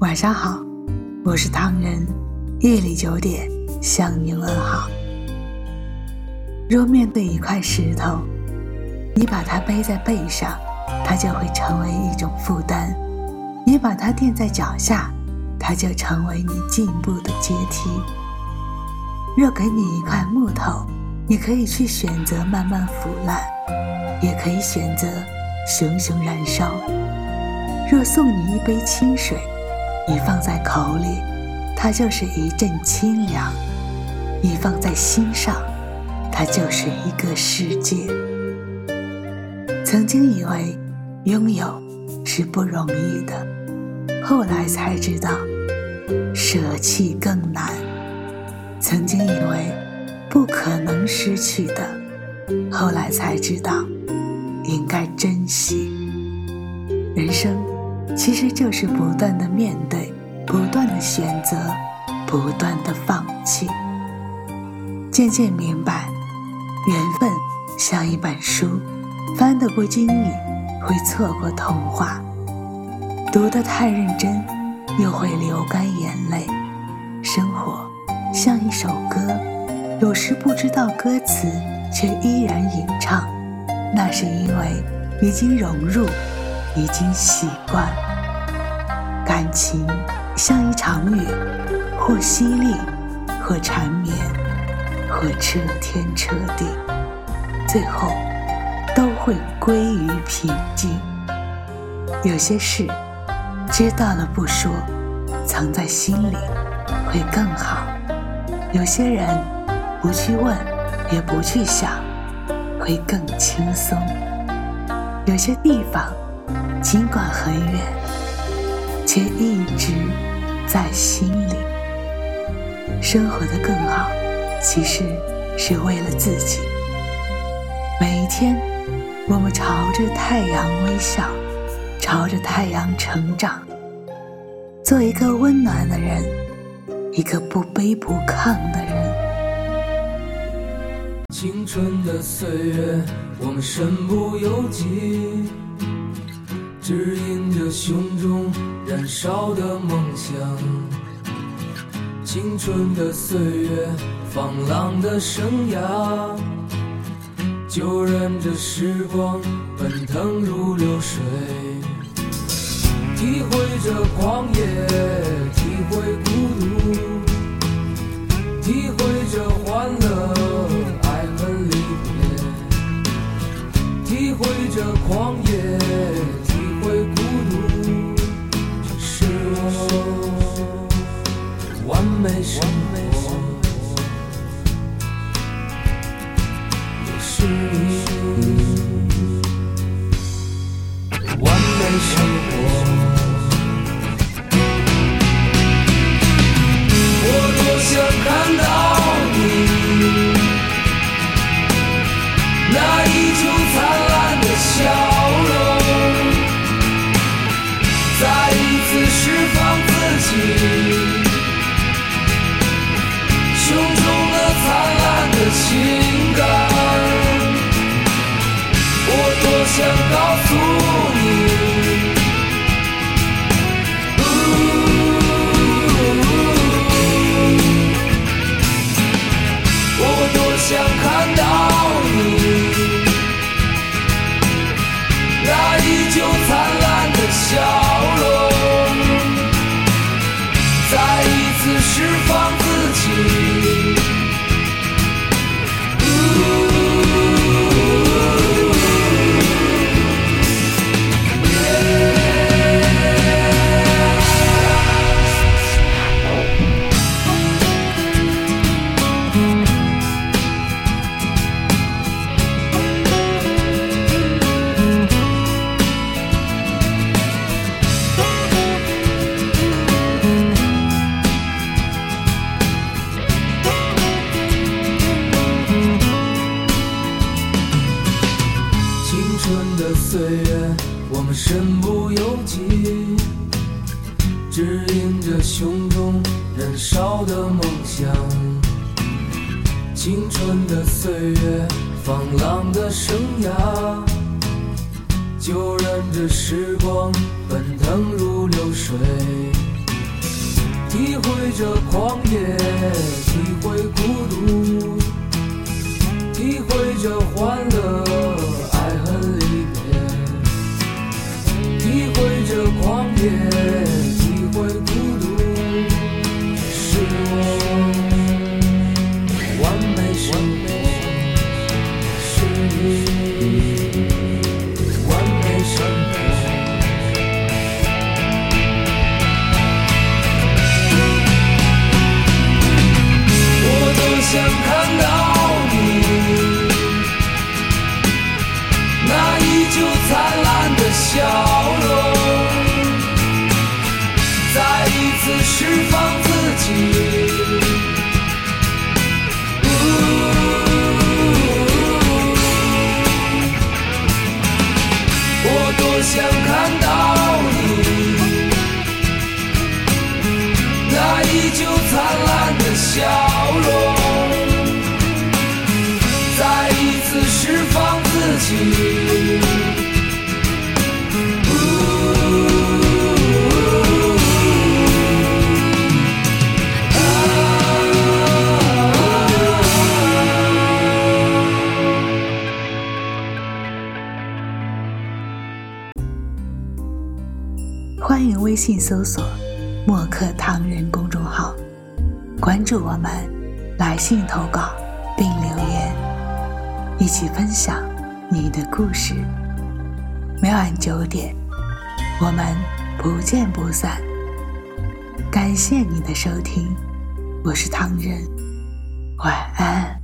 晚上好，我是唐人，夜里九点向您问好。若面对一块石头，你把它背在背上，它就会成为一种负担；你把它垫在脚下，它就成为你进步的阶梯。若给你一块木头，你可以去选择慢慢腐烂，也可以选择熊熊燃烧。若送你一杯清水，你放在口里，它就是一阵清凉；你放在心上，它就是一个世界。曾经以为拥有是不容易的，后来才知道舍弃更难。曾经以为不可能失去的，后来才知道应该珍惜。人生。其实就是不断的面对，不断的选择，不断的放弃。渐渐明白，缘分像一本书，翻得不经意会错过童话，读得太认真又会流干眼泪。生活像一首歌，有时不知道歌词，却依然吟唱，那是因为已经融入。已经习惯，感情像一场雨，或淅沥，或缠绵，或彻天彻地，最后都会归于平静。有些事知道了不说，藏在心里会更好；有些人不去问，也不去想，会更轻松；有些地方。尽管很远，却一直在心里。生活的更好，其实是为了自己。每一天，我们朝着太阳微笑，朝着太阳成长，做一个温暖的人，一个不卑不亢的人。青春的岁月，我们身不由己。指引着胸中燃烧的梦想，青春的岁月，放浪的生涯，就任这时光奔腾如流水，体会着狂野，体会孤独，体会着欢乐，爱恨离别，体会着狂野。我想告诉指引着胸中燃烧的梦想。青春的岁月，放浪的生涯，就任这时光奔腾如流水，体会这狂野，体会孤独，体会这欢乐，爱恨离别，体会这狂野。想依旧灿烂的笑容，再一次释放自己。欢迎微信搜索“墨客唐人”公众号，关注我们，来信投稿并留言，一起分享你的故事。每晚九点，我们不见不散。感谢你的收听，我是唐人，晚安。